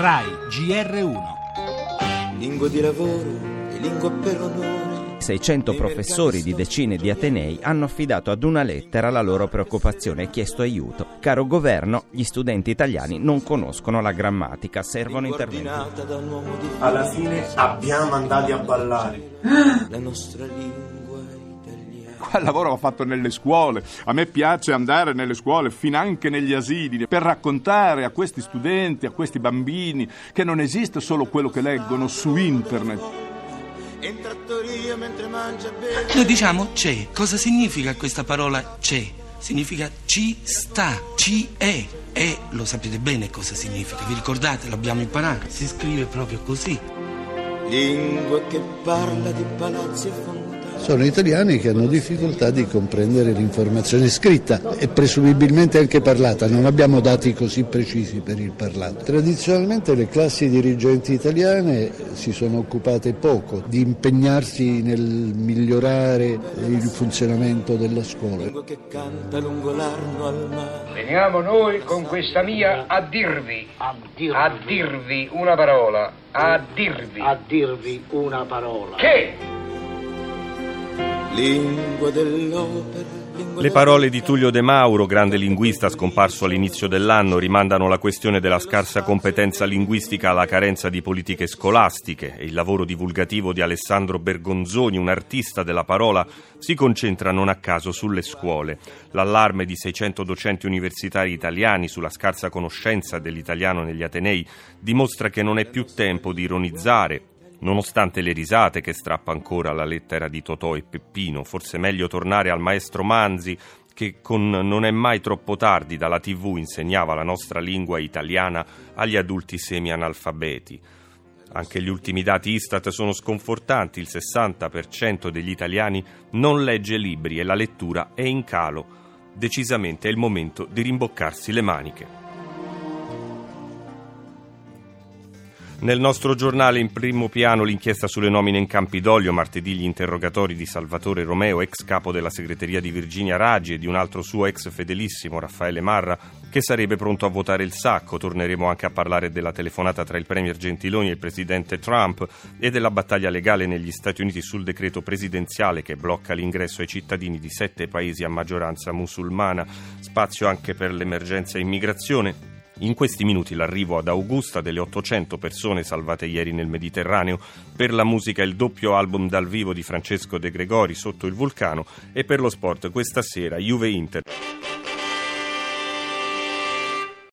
RAI GR1. Lingua di lavoro e lingua per onore. 600 professori di decine di Atenei hanno affidato ad una lettera la loro preoccupazione e chiesto aiuto. Caro governo, gli studenti italiani non conoscono la grammatica, servono interventi. Alla fine abbiamo andati a ballare. la nostra lingua Qual lavoro ho fatto nelle scuole? A me piace andare nelle scuole, finanche negli asili, per raccontare a questi studenti, a questi bambini, che non esiste solo quello che leggono su internet. In trattoria mentre mangia beve. Noi diciamo c'è. Cosa significa questa parola c'è? Significa ci sta, ci è. E lo sapete bene cosa significa, vi ricordate? L'abbiamo imparato. Si scrive proprio così. Lingua che parla di palazzi e fontane. Sono italiani che hanno difficoltà di comprendere l'informazione scritta e presumibilmente anche parlata, non abbiamo dati così precisi per il parlato. Tradizionalmente le classi dirigenti italiane si sono occupate poco di impegnarsi nel migliorare il funzionamento della scuola. Lingua che canta lungo l'Arno al mare. Veniamo noi con questa mia a dirvi, a dirvi, una parola, a dirvi, a dirvi una parola. che Le parole di Tullio De Mauro, grande linguista scomparso all'inizio dell'anno, rimandano la questione della scarsa competenza linguistica alla carenza di politiche scolastiche e il lavoro divulgativo di Alessandro Bergonzoni, un artista della parola, si concentra non a caso sulle scuole. L'allarme di 600 docenti universitari italiani sulla scarsa conoscenza dell'italiano negli Atenei dimostra che non è più tempo di ironizzare Nonostante le risate che strappa ancora la lettera di Totò e Peppino, forse meglio tornare al maestro Manzi che con Non è mai troppo tardi dalla TV insegnava la nostra lingua italiana agli adulti semi-analfabeti. Anche gli ultimi dati Istat sono sconfortanti, il 60% degli italiani non legge libri e la lettura è in calo. Decisamente è il momento di rimboccarsi le maniche. Nel nostro giornale in primo piano l'inchiesta sulle nomine in Campidoglio, martedì gli interrogatori di Salvatore Romeo, ex capo della segreteria di Virginia Raggi e di un altro suo ex fedelissimo, Raffaele Marra, che sarebbe pronto a votare il sacco. Torneremo anche a parlare della telefonata tra il premier Gentiloni e il presidente Trump e della battaglia legale negli Stati Uniti sul decreto presidenziale che blocca l'ingresso ai cittadini di sette paesi a maggioranza musulmana. Spazio anche per l'emergenza immigrazione. In questi minuti l'arrivo ad Augusta delle 800 persone salvate ieri nel Mediterraneo, per la musica il doppio album dal vivo di Francesco De Gregori sotto il vulcano e per lo sport questa sera Juve Inter.